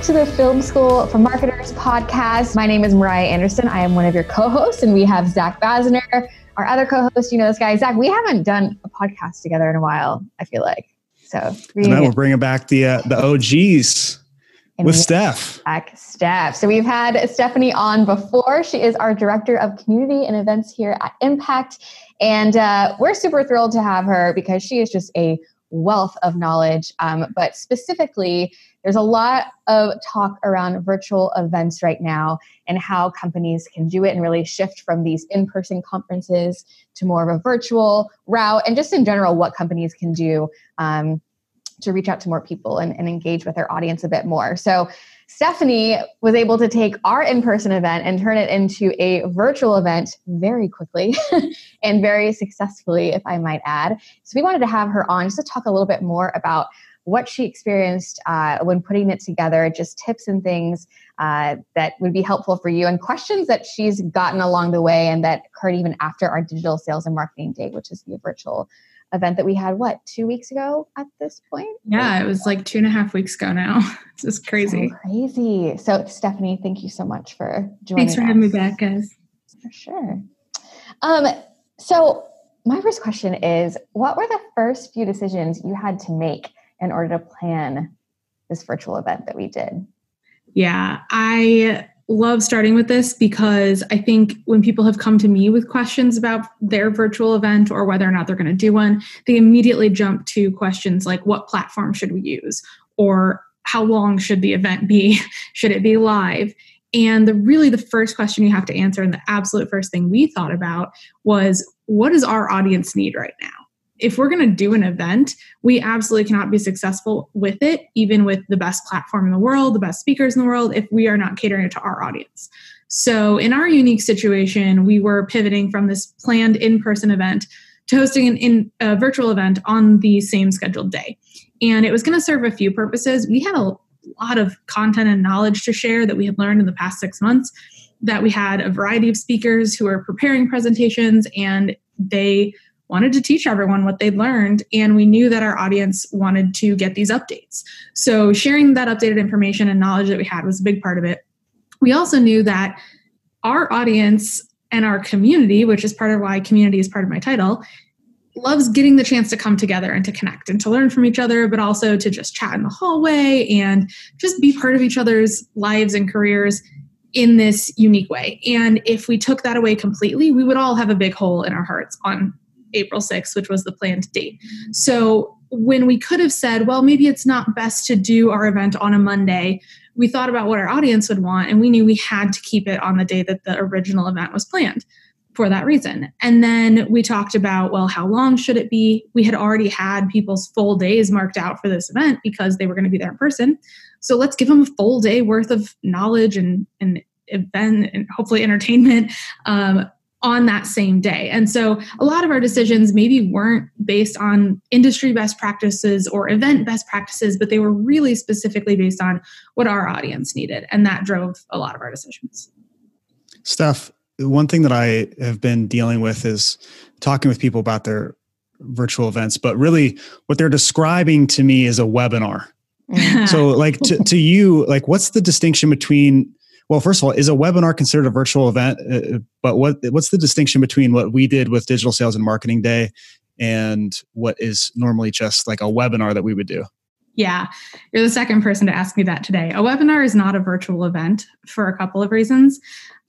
and welcome back to the Film School for Marketers podcast. My name is Mariah Anderson. I am one of your co hosts, and we have Zach Basner, our other co host. You know this guy. Zach, we haven't done a podcast together in a while, I feel like. So, now we're bringing back the, uh, the OGs and with Steph. Back Steph. So we've had Stephanie on before. She is our director of community and events here at Impact, and uh, we're super thrilled to have her because she is just a wealth of knowledge. Um, but specifically, there's a lot of talk around virtual events right now and how companies can do it and really shift from these in person conferences to more of a virtual route, and just in general, what companies can do um, to reach out to more people and, and engage with their audience a bit more. So, Stephanie was able to take our in person event and turn it into a virtual event very quickly and very successfully, if I might add. So, we wanted to have her on just to talk a little bit more about what she experienced uh, when putting it together, just tips and things uh, that would be helpful for you, and questions that she's gotten along the way and that occurred even after our digital sales and marketing day, which is the virtual event that we had what two weeks ago at this point? Yeah it was like two and a half weeks ago now. It's just crazy so crazy. so stephanie thank you so much for joining thanks for us. having me back guys. For sure. Um so my first question is what were the first few decisions you had to make in order to plan this virtual event that we did yeah i love starting with this because I think when people have come to me with questions about their virtual event or whether or not they're going to do one, they immediately jump to questions like what platform should we use or how long should the event be? should it be live? And the really the first question you have to answer and the absolute first thing we thought about was what does our audience need right now? If we're going to do an event, we absolutely cannot be successful with it, even with the best platform in the world, the best speakers in the world, if we are not catering it to our audience. So, in our unique situation, we were pivoting from this planned in person event to hosting an in, a virtual event on the same scheduled day. And it was going to serve a few purposes. We had a lot of content and knowledge to share that we had learned in the past six months, that we had a variety of speakers who are preparing presentations and they wanted to teach everyone what they'd learned, and we knew that our audience wanted to get these updates. So, sharing that updated information and knowledge that we had was a big part of it. We also knew that our audience and our community, which is part of why community is part of my title, loves getting the chance to come together and to connect and to learn from each other, but also to just chat in the hallway and just be part of each other's lives and careers in this unique way. And if we took that away completely, we would all have a big hole in our hearts on April 6th, which was the planned date. So when we could have said, well, maybe it's not best to do our event on a Monday, we thought about what our audience would want and we knew we had to keep it on the day that the original event was planned for that reason. And then we talked about, well, how long should it be? We had already had people's full days marked out for this event because they were going to be there in person. So let's give them a full day worth of knowledge and, and event and hopefully entertainment um, on that same day. And so a lot of our decisions maybe weren't based on industry best practices or event best practices, but they were really specifically based on what our audience needed. And that drove a lot of our decisions. Steph, one thing that I have been dealing with is talking with people about their virtual events, but really what they're describing to me is a webinar. Mm. so like to, to you, like what's the distinction between well, first of all, is a webinar considered a virtual event? Uh, uh, but what what's the distinction between what we did with Digital Sales and Marketing Day and what is normally just like a webinar that we would do? Yeah, you're the second person to ask me that today. A webinar is not a virtual event for a couple of reasons.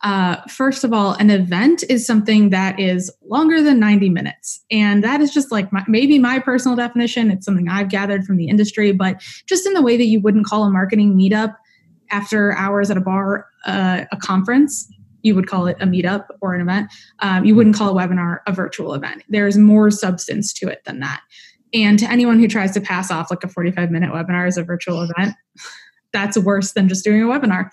Uh, first of all, an event is something that is longer than 90 minutes. And that is just like my, maybe my personal definition. It's something I've gathered from the industry, but just in the way that you wouldn't call a marketing meetup after hours at a bar uh, a conference you would call it a meetup or an event um, you wouldn't call a webinar a virtual event. There's more substance to it than that. And to anyone who tries to pass off like a 45 minute webinar as a virtual event that's worse than just doing a webinar.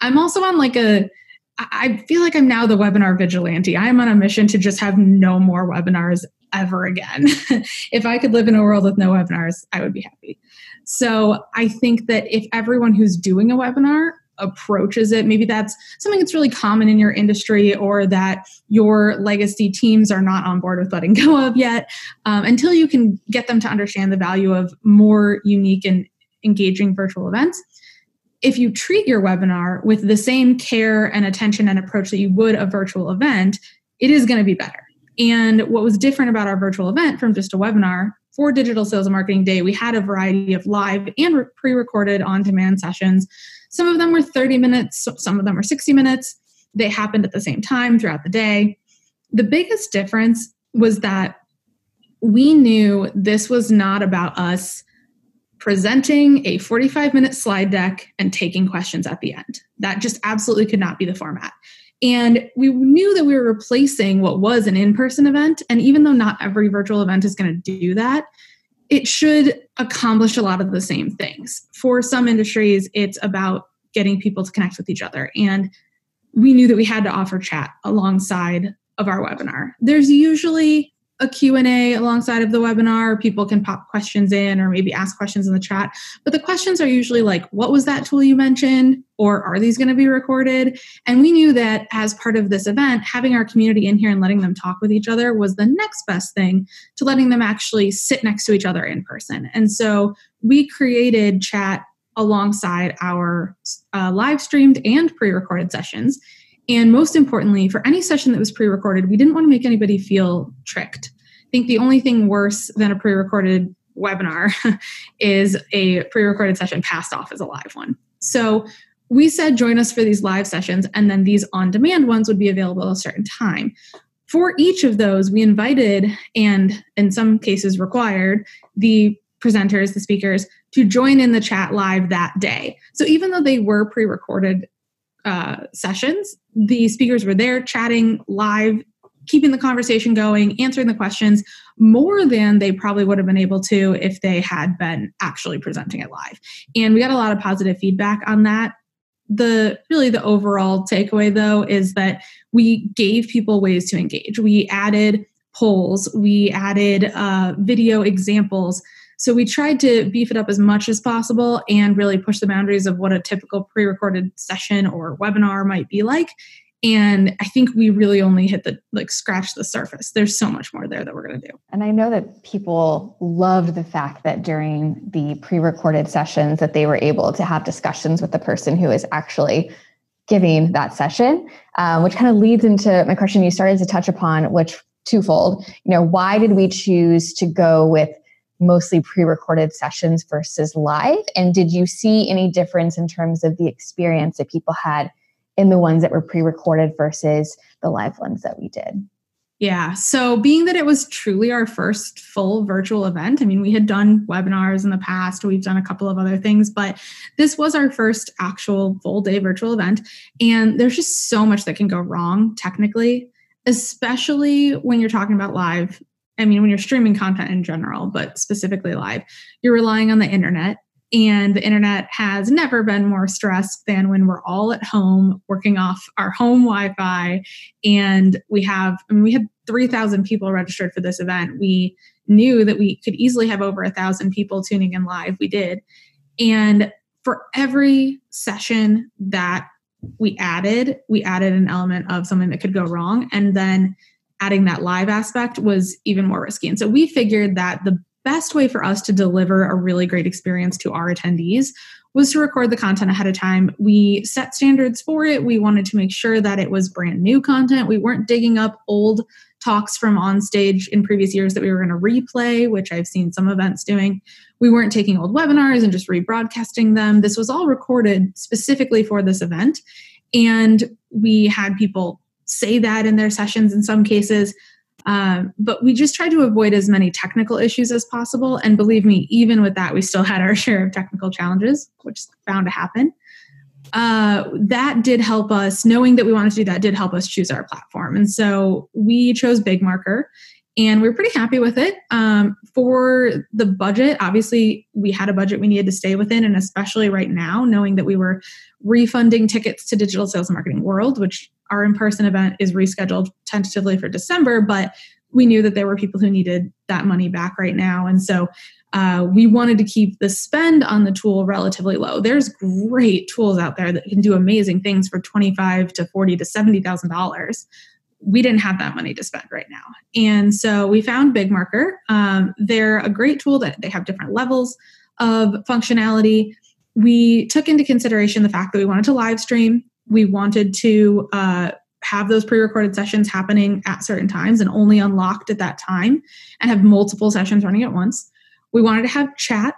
I'm also on like a i feel like i'm now the webinar vigilante. I'm on a mission to just have no more webinars ever again if i could live in a world with no webinars i would be happy so I think that if everyone who's doing a webinar approaches it, maybe that's something that's really common in your industry or that your legacy teams are not on board with letting go of yet, um, until you can get them to understand the value of more unique and engaging virtual events. If you treat your webinar with the same care and attention and approach that you would a virtual event, it is going to be better. And what was different about our virtual event from just a webinar for Digital Sales and Marketing Day, we had a variety of live and pre recorded on demand sessions. Some of them were 30 minutes, some of them were 60 minutes. They happened at the same time throughout the day. The biggest difference was that we knew this was not about us presenting a 45 minute slide deck and taking questions at the end. That just absolutely could not be the format. And we knew that we were replacing what was an in person event. And even though not every virtual event is going to do that, it should accomplish a lot of the same things. For some industries, it's about getting people to connect with each other. And we knew that we had to offer chat alongside of our webinar. There's usually a Q&A alongside of the webinar. People can pop questions in or maybe ask questions in the chat. But the questions are usually like, what was that tool you mentioned? Or are these going to be recorded? And we knew that as part of this event, having our community in here and letting them talk with each other was the next best thing to letting them actually sit next to each other in person. And so we created chat alongside our uh, live streamed and pre recorded sessions. And most importantly, for any session that was pre recorded, we didn't want to make anybody feel tricked. I think the only thing worse than a pre recorded webinar is a pre recorded session passed off as a live one. So we said join us for these live sessions, and then these on demand ones would be available at a certain time. For each of those, we invited and in some cases required the presenters, the speakers, to join in the chat live that day. So even though they were pre recorded uh, sessions, the speakers were there chatting live, keeping the conversation going, answering the questions more than they probably would have been able to if they had been actually presenting it live. And we got a lot of positive feedback on that. The really the overall takeaway though is that we gave people ways to engage. We added polls, we added uh, video examples so we tried to beef it up as much as possible and really push the boundaries of what a typical pre recorded session or webinar might be like. And I think we really only hit the like scratch the surface. There's so much more there that we're going to do. And I know that people loved the fact that during the pre-recorded sessions that they were able to have discussions with the person who is actually giving that session, um, which kind of leads into my question you started to touch upon, which twofold. You know, why did we choose to go with mostly pre-recorded sessions versus live? And did you see any difference in terms of the experience that people had in the ones that were pre-recorded versus the live ones that we did? Yeah so being that it was truly our first full virtual event i mean we had done webinars in the past we've done a couple of other things but this was our first actual full day virtual event and there's just so much that can go wrong technically especially when you're talking about live I mean, when you're streaming content in general, but specifically live, you're relying on the internet. And the internet has never been more stressed than when we're all at home working off our home Wi Fi. And we have, I mean, we had 3,000 people registered for this event. We knew that we could easily have over a thousand people tuning in live. We did. And for every session that we added, we added an element of something that could go wrong. And then adding that live aspect was even more risky. And so we figured that the best way for us to deliver a really great experience to our attendees was to record the content ahead of time. We set standards for it. We wanted to make sure that it was brand new content. We weren't digging up old talks from on stage in previous years that we were going to replay, which I've seen some events doing. We weren't taking old webinars and just rebroadcasting them. This was all recorded specifically for this event. And we had people say that in their sessions in some cases. Um, but we just tried to avoid as many technical issues as possible. And believe me, even with that, we still had our share of technical challenges, which is bound to happen. Uh, that did help us, knowing that we wanted to do that, did help us choose our platform. And so we chose BigMarker and we are pretty happy with it. Um, for the budget, obviously, we had a budget we needed to stay within, and especially right now, knowing that we were refunding tickets to Digital Sales and Marketing World, which our in person event is rescheduled tentatively for December, but we knew that there were people who needed that money back right now. And so uh, we wanted to keep the spend on the tool relatively low. There's great tools out there that can do amazing things for 25 to 40 to $70,000. We didn't have that money to spend right now. And so we found BigMarker. Um, they're a great tool that they have different levels of functionality. We took into consideration the fact that we wanted to live stream. We wanted to uh, have those pre-recorded sessions happening at certain times and only unlocked at that time and have multiple sessions running at once we wanted to have chat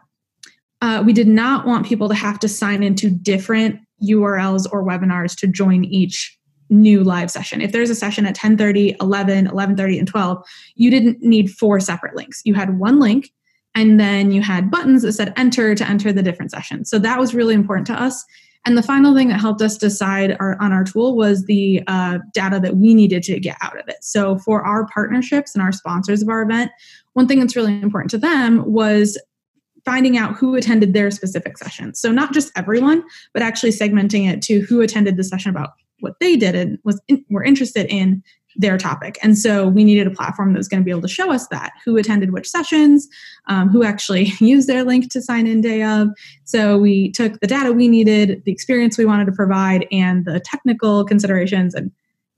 uh, we did not want people to have to sign into different urls or webinars to join each new live session if there's a session at 10.30 11 11.30 and 12 you didn't need four separate links you had one link and then you had buttons that said enter to enter the different sessions so that was really important to us and the final thing that helped us decide our, on our tool was the uh, data that we needed to get out of it. So for our partnerships and our sponsors of our event, one thing that's really important to them was finding out who attended their specific session. So not just everyone, but actually segmenting it to who attended the session about what they did and was in, were interested in their topic. And so we needed a platform that was going to be able to show us that who attended which sessions, um, who actually used their link to sign in day of. So we took the data we needed, the experience we wanted to provide, and the technical considerations, and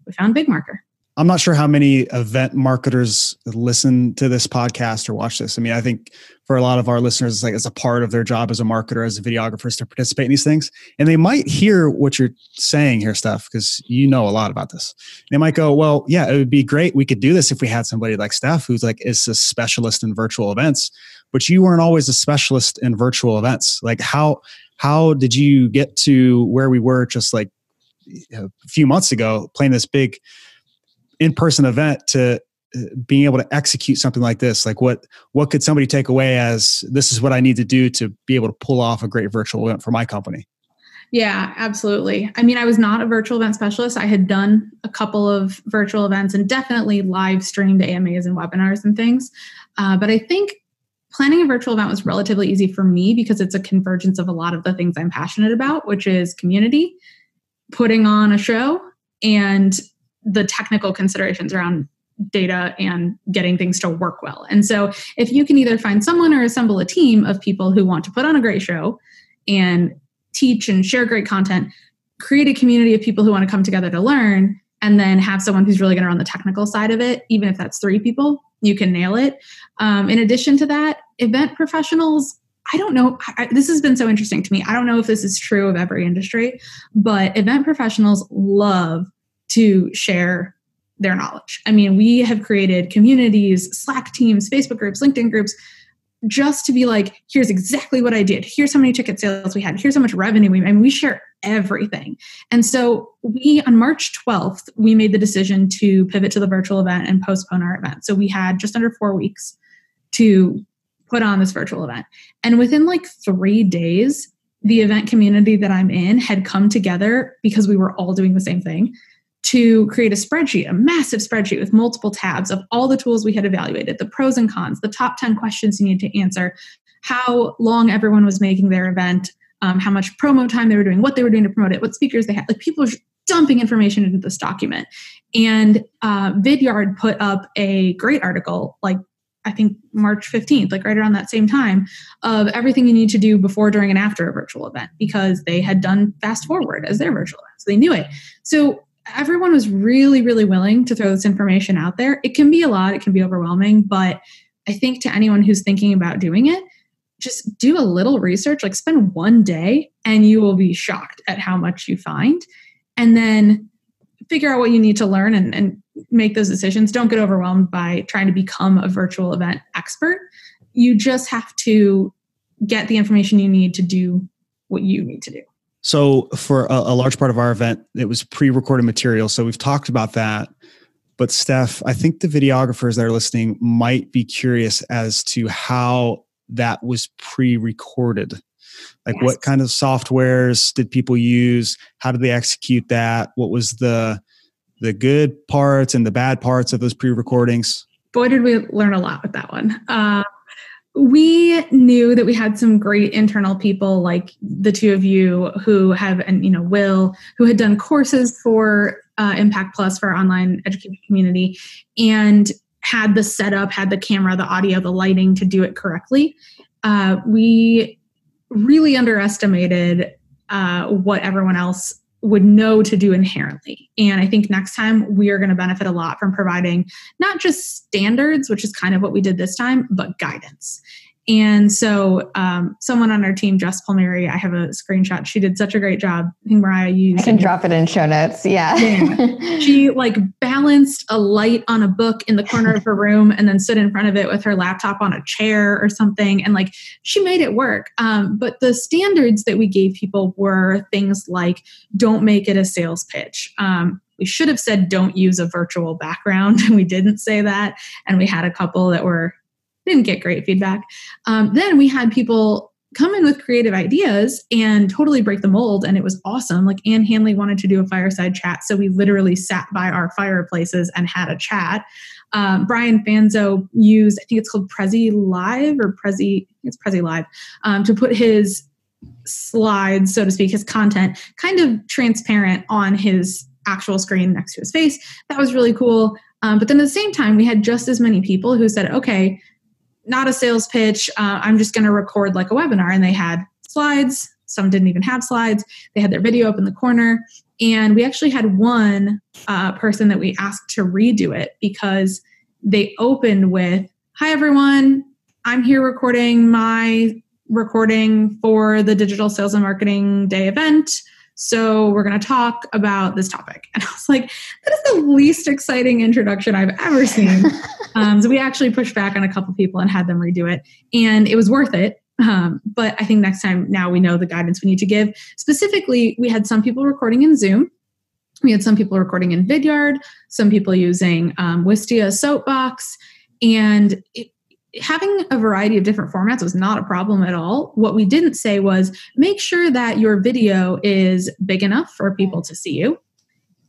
we found BigMarker. I'm not sure how many event marketers listen to this podcast or watch this. I mean, I think for a lot of our listeners, it's like it's a part of their job as a marketer, as a videographer, to participate in these things. And they might hear what you're saying here, Steph, because you know a lot about this. They might go, Well, yeah, it would be great. We could do this if we had somebody like Steph, who's like is a specialist in virtual events, but you weren't always a specialist in virtual events. Like how how did you get to where we were just like a few months ago, playing this big in-person event to uh, being able to execute something like this like what what could somebody take away as this is what i need to do to be able to pull off a great virtual event for my company yeah absolutely. I mean i was not a virtual event specialist. I had done a couple of virtual events and definitely live streamed amas and webinars and things. Uh, but i think planning a virtual event was relatively easy for me because it's a convergence of a lot of the things i'm passionate about which is community putting on a show and the technical considerations around data and getting things to work well. And so, if you can either find someone or assemble a team of people who want to put on a great show and teach and share great content, create a community of people who want to come together to learn, and then have someone who's really going to run the technical side of it, even if that's three people, you can nail it. Um, in addition to that, event professionals. I don't know. I, this has been so interesting to me. I don't know if this is true of every industry, but event professionals love to share their knowledge. I mean, we have created communities, Slack teams, Facebook groups, LinkedIn groups, just to be like, here's exactly what I did. Here's how many ticket sales we had. Here's how much revenue we made. And we share everything. And so we, on March 12th, we made the decision to pivot to the virtual event and postpone our event. So we had just under four weeks to put on this virtual event. And within like three days, the event community that I'm in had come together because we were all doing the same thing to create a spreadsheet, a massive spreadsheet with multiple tabs of all the tools we had evaluated, the pros and cons, the top 10 questions you need to answer, how long everyone was making their event, um, how much promo time they were doing, what they were doing to promote it, what speakers they had. Like people were dumping information into this document. And uh, Vidyard put up a great article, like I think March 15th, like right around that same time, of everything you need to do before, during, and after a virtual event because they had done fast forward as their virtual event. So they knew it. So everyone was really, really willing to throw this information out there. It can be a lot, it can be overwhelming, but I think to anyone who's thinking about doing it, just do a little research, like spend one day and you will be shocked at how much you find. And then figure out what you need to learn and, and make those decisions. Don't get overwhelmed by trying to become a virtual event expert. You just have to get the information you need to do what you need to do. So for a, a, large part of our event, it was pre-recorded material. So we've talked about that. But Steph, I think the videographers that are listening might be curious as to how that was pre-recorded. Like yes. what kind of softwares did people use? How did they execute that? What was the the good parts and the bad parts of those pre-recordings? Boy, did we learn a lot with that one. Uh, we knew that we had some great internal people like the two of you who have and you know will who had done courses for uh, impact plus for our online education community and had the setup had the camera the audio the lighting to do it correctly. Uh, we really underestimated uh, what everyone else would know to do inherently. And I think next time we are going to benefit a lot from providing not just standards, which is kind of what we did this time, but guidance. And so, um, someone on our team, Jess Palmieri, I have a screenshot. She did such a great job. I think Mariah used. I can drop it in show notes. Yeah. yeah. She like balanced a light on a book in the corner of her room and then stood in front of it with her laptop on a chair or something. And like she made it work. Um, but the standards that we gave people were things like don't make it a sales pitch. Um, we should have said don't use a virtual background. and we didn't say that. And we had a couple that were didn't get great feedback. Um, then we had people come in with creative ideas and totally break the mold and it was awesome. Like Ann Handley wanted to do a fireside chat so we literally sat by our fireplaces and had a chat. Um, brian fanzo used i think it's called prezi live or prezi it's prezi live um, to put his slides so to speak his content kind of transparent on his actual screen next to his face. That was really cool. Um, but then at the same time we had just as many people who said okay not a sales pitch. Uh, I'm just going to record like a webinar. And they had slides. Some didn't even have slides. They had their video up in the corner. And we actually had one uh, person that we asked to redo it because they opened with Hi, everyone. I'm here recording my recording for the Digital Sales and Marketing Day event. So we're going to talk about this topic. And I was like, that is the least exciting introduction I've ever seen. um, so we actually pushed back on a couple people and had them redo it. And it was worth it. Um, but I think next time now we know the guidance we need to give. Specifically, we had some people recording in Zoom. We had some people recording in Vidyard, some people using um, Wistia Soapbox. And it, having a variety of different formats was not a problem at all. What we didn't say was make sure that your video is big enough for people to see you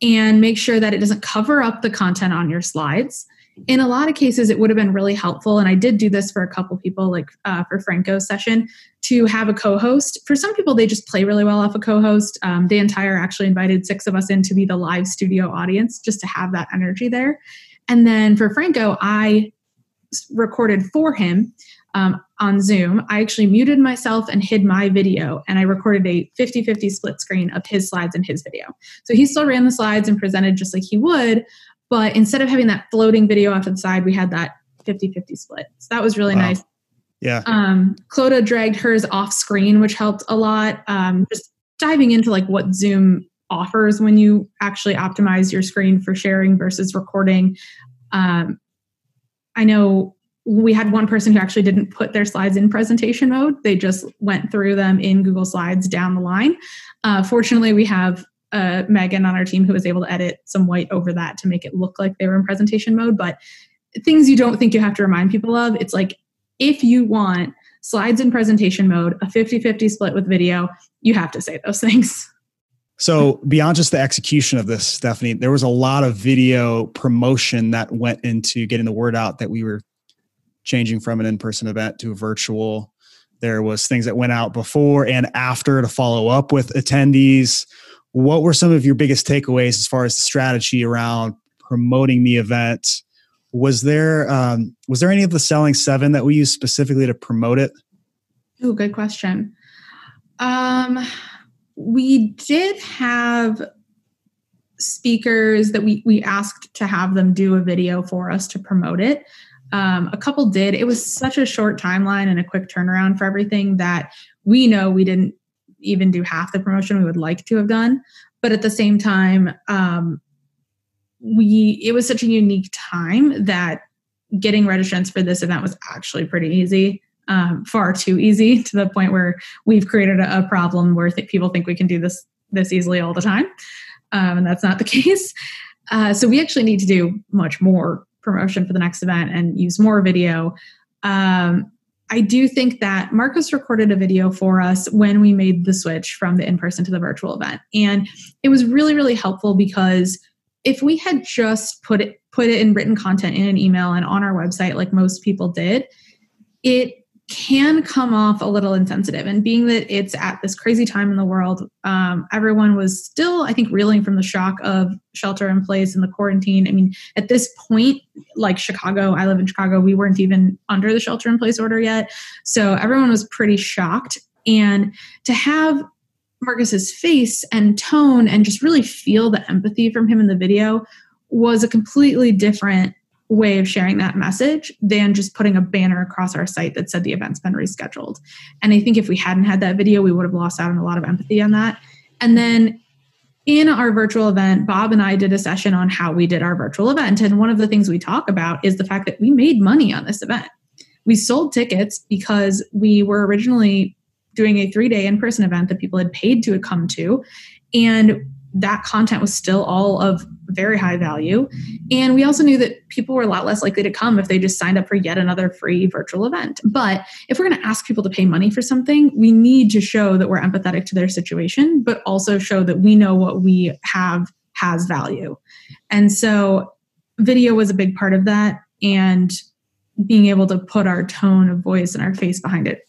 and make sure that it doesn't cover up the content on your slides. In a lot of cases, it would have been really helpful, and I did do this for a couple people, like uh, for Franco's session, to have a co-host. For some people, they just play really well off a co-host. Um, Dan Tyre actually invited six of us in to be the live studio audience, just to have that energy there. And then for Franco, I recorded for him um, on Zoom. I actually muted myself and hid my video, and I recorded a 50 50 split screen of his slides and his video. So he still ran the slides and presented just like he would, but instead of having that floating video off to the side, we had that 50 50 split. So that was really wow. nice. Yeah. Um, Clodagh dragged hers off screen, which helped a lot. Um, just diving into like what Zoom offers when you actually optimize your screen for sharing versus recording. Um, I know we had one person who actually didn't put their slides in presentation mode. They just went through them in Google Slides down the line. Uh, fortunately, we have uh, Megan on our team who was able to edit some white over that to make it look like they were in presentation mode. But things you don't think you have to remind people of, it's like if you want slides in presentation mode, a 50 50 split with video, you have to say those things. So beyond just the execution of this, Stephanie, there was a lot of video promotion that went into getting the word out that we were changing from an in-person event to a virtual. There was things that went out before and after to follow up with attendees. What were some of your biggest takeaways as far as the strategy around promoting the event? Was there um, was there any of the selling seven that we used specifically to promote it? Oh, good question. Um, we did have speakers that we we asked to have them do a video for us to promote it. Um, a couple did. It was such a short timeline and a quick turnaround for everything that we know we didn't even do half the promotion we would like to have done. But at the same time, um, we it was such a unique time that getting registrants for this event was actually pretty easy um, far too easy to the point where we've created a, a problem where th- people think we can do this this easily all the time, um, and that's not the case. Uh, so we actually need to do much more promotion for the next event and use more video. Um, I do think that Marcus recorded a video for us when we made the switch from the in person to the virtual event. And it was really, really helpful because if we had just put it put it in written content in an email and on our website like most people did, it can come off a little insensitive. And being that it's at this crazy time in the world, um, everyone was still, I think, reeling from the shock of shelter in place and the quarantine. I mean, at this point, like Chicago, I live in Chicago, we weren't even under the shelter in place order yet. So everyone was pretty shocked. And to have Marcus's face and tone and just really feel the empathy from him in the video was a completely different way of sharing that message than just putting a banner across our site that said the event's been rescheduled. And I think if we hadn't had that video, we would have lost out on a lot of empathy on that. And then in our virtual event, Bob and I did a session on how we did our virtual event. And one of the things we talk about is the fact that we made money on this event. We sold tickets because we were originally doing a three day in person event that people had paid to come to. And that content was still all of very high value. And we also knew that people were a lot less likely to come if they just signed up for yet another free virtual event. But if we're going to ask people to pay money for something, we need to show that we're empathetic to their situation, but also show that we know what we have has value. And so video was a big part of that. And being able to put our tone of voice and our face behind it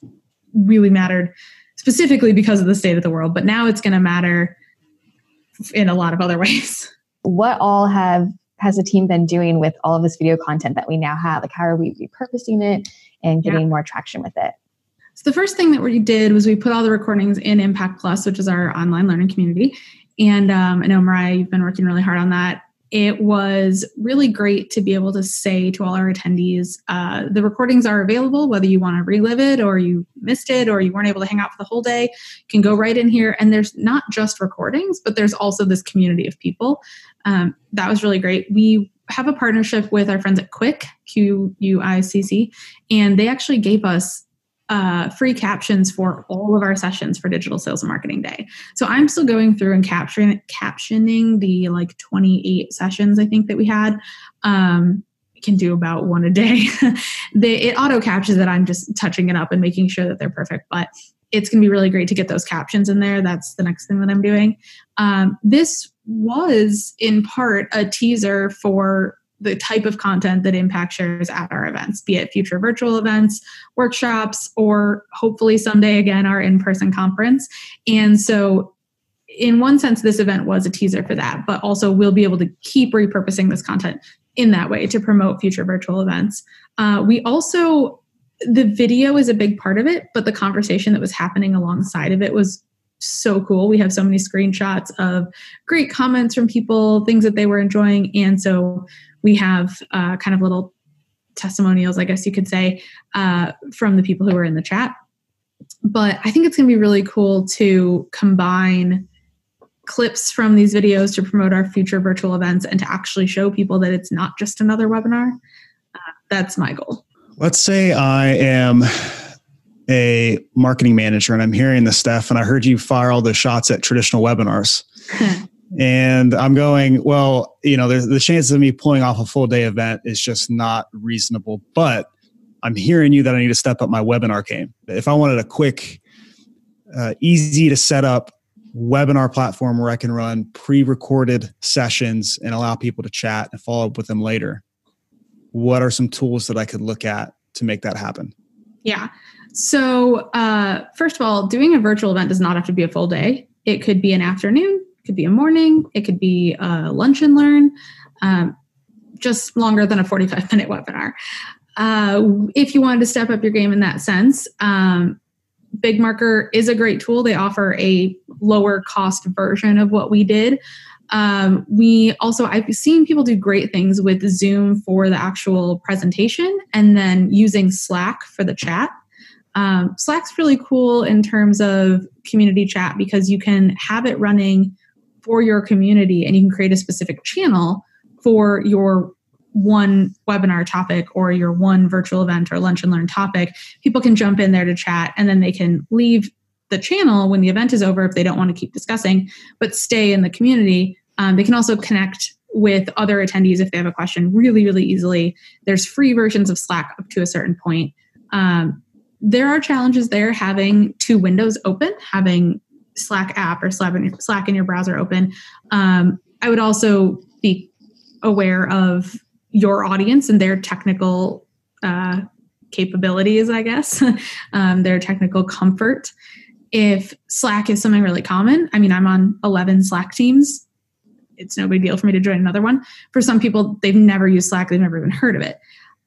really mattered specifically because of the state of the world. But now it's going to matter in a lot of other ways. What all have has the team been doing with all of this video content that we now have? Like, how are we repurposing it and getting yeah. more traction with it? So the first thing that we did was we put all the recordings in Impact Plus, which is our online learning community. And um, I know Mariah, you've been working really hard on that it was really great to be able to say to all our attendees uh, the recordings are available whether you want to relive it or you missed it or you weren't able to hang out for the whole day you can go right in here. And there's not just recordings but there's also this community of people. Um, that was really great. We have a partnership with our friends at quick q-u-i-c-c and they actually gave us uh, free captions for all of our sessions for digital sales and marketing day. So I'm still going through and capturing captioning the like 28 sessions I think that we had. Um, can do about one a day. the, it auto captures that I'm just touching it up and making sure that they're perfect. But it's going to be really great to get those captions in there. That's the next thing that I'm doing. Um, this was in part a teaser for the type of content that Impact shares at our events, be it future virtual events, workshops, or hopefully someday again our in person conference. And so, in one sense, this event was a teaser for that, but also we'll be able to keep repurposing this content in that way to promote future virtual events. Uh, we also, the video is a big part of it, but the conversation that was happening alongside of it was so cool. We have so many screenshots of great comments from people, things that they were enjoying. And so we have uh, kind of little testimonials, I guess you could say, uh, from the people who were in the chat. But I think it's going to be really cool to combine clips from these videos to promote our future virtual events and to actually show people that it's not just another webinar. Uh, that's my goal. Let's say I am a marketing manager and I'm hearing this stuff and I heard you fire all the shots at traditional webinars. and I'm going, well, you know, the chances of me pulling off a full day event is just not reasonable. But I'm hearing you that I need to step up my webinar game. If I wanted a quick, uh, easy to set up webinar platform where I can run pre recorded sessions and allow people to chat and follow up with them later, what are some tools that I could look at to make that happen? Yeah. So, uh, first of all, doing a virtual event does not have to be a full day. It could be an afternoon, it could be a morning, it could be a lunch and learn, um, just longer than a 45 minute webinar. Uh, if you wanted to step up your game in that sense, um, Bigmarker is a great tool. They offer a lower cost version of what we did. Um, we also, I've seen people do great things with Zoom for the actual presentation and then using Slack for the chat. Um, Slack's really cool in terms of community chat because you can have it running for your community and you can create a specific channel for your one webinar topic or your one virtual event or lunch and learn topic, people can jump in there to chat and then they can leave the channel when the event is over if they don't want to keep discussing, but stay in the community. Um, they can also connect with other attendees if they have a question really, really easily. There's free versions of Slack up to a certain point. Um, there are challenges there having two windows open, having Slack app or Slack in your, browser open. Um, I would also be aware of your audience and their technical uh, capabilities, I guess, um, their technical comfort. If Slack is something really common, I mean, I'm on 11 Slack teams. It's no big deal for me to join another one. For some people, they've never used Slack, they've never even heard of it.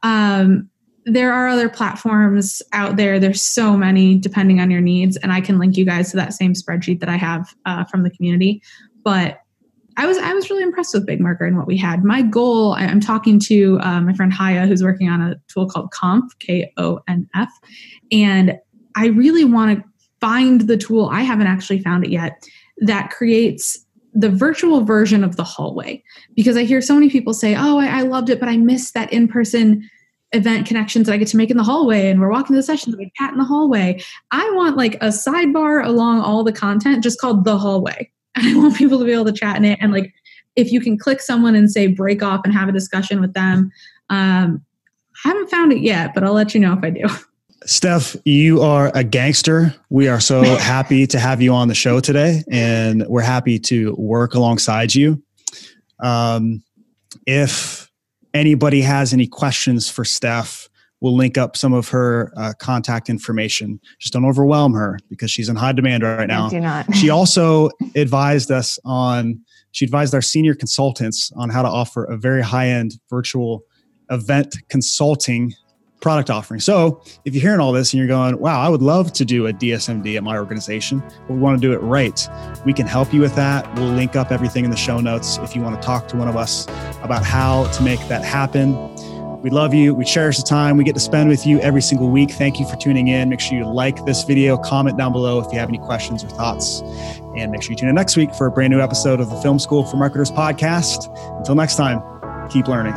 Um, there are other platforms out there. There's so many depending on your needs, and I can link you guys to that same spreadsheet that I have uh, from the community. But I was I was really impressed with BigMarker and what we had. My goal, I, am talking to uh, my friend Haya, who's working on a tool called Konf, K O N F, and I really want to find the tool. I haven't actually found it yet that creates the virtual version of the hallway because I hear so many people say, "Oh, I, I loved it, but I missed that in person." event connections that I get to make in the hallway and we're walking to the sessions, we chat in the hallway. I want like a sidebar along all the content just called the hallway. And I want people to be able to chat in it. And like if you can click someone and say break off and have a discussion with them. Um, I haven't found it yet, but I'll let you know if I do. Steph, you are a gangster. We are so happy to have you on the show today, and we're happy to work alongside you. Um, if anybody has any questions for Steph, we'll link up some of her uh, contact information. Just don't overwhelm her because she's in high demand right now. I do not. she also advised us on, she advised our senior consultants on how to offer a very high end virtual event consulting product offering. So if you're hearing all this and you're going, wow, I would love to do a DSMD at my organization, but we want to do it right, we can help you with that. We'll link up everything in the show notes if you want to talk to one of us about how to make that happen. We love you. We cherish the time we get to spend with you every single week. Thank you for tuning in. Make sure you like this video, comment down below if you have any questions or thoughts, and make sure you tune in next week for a brand new episode of the Film School for Marketers podcast. Until next time, keep learning.